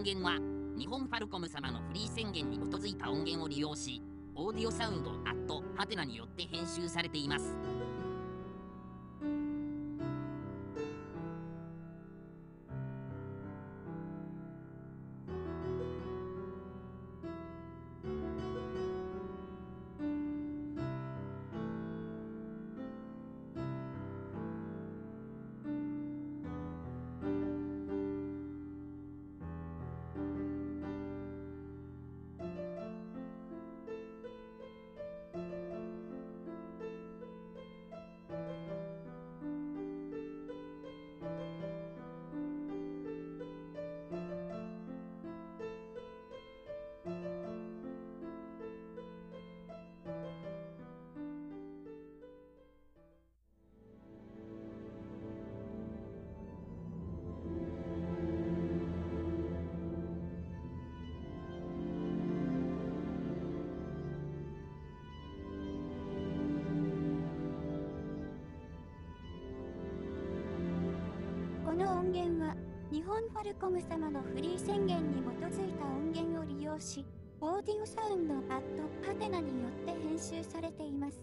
音源は日本ファルコム様のフリー宣言に基づいた音源を利用しオーディオサウンドアットハテナによって編集されています。音源は、日本ファルコム様のフリー宣言に基づいた音源を利用し、オーディオサウンドアットパテナによって編集されています。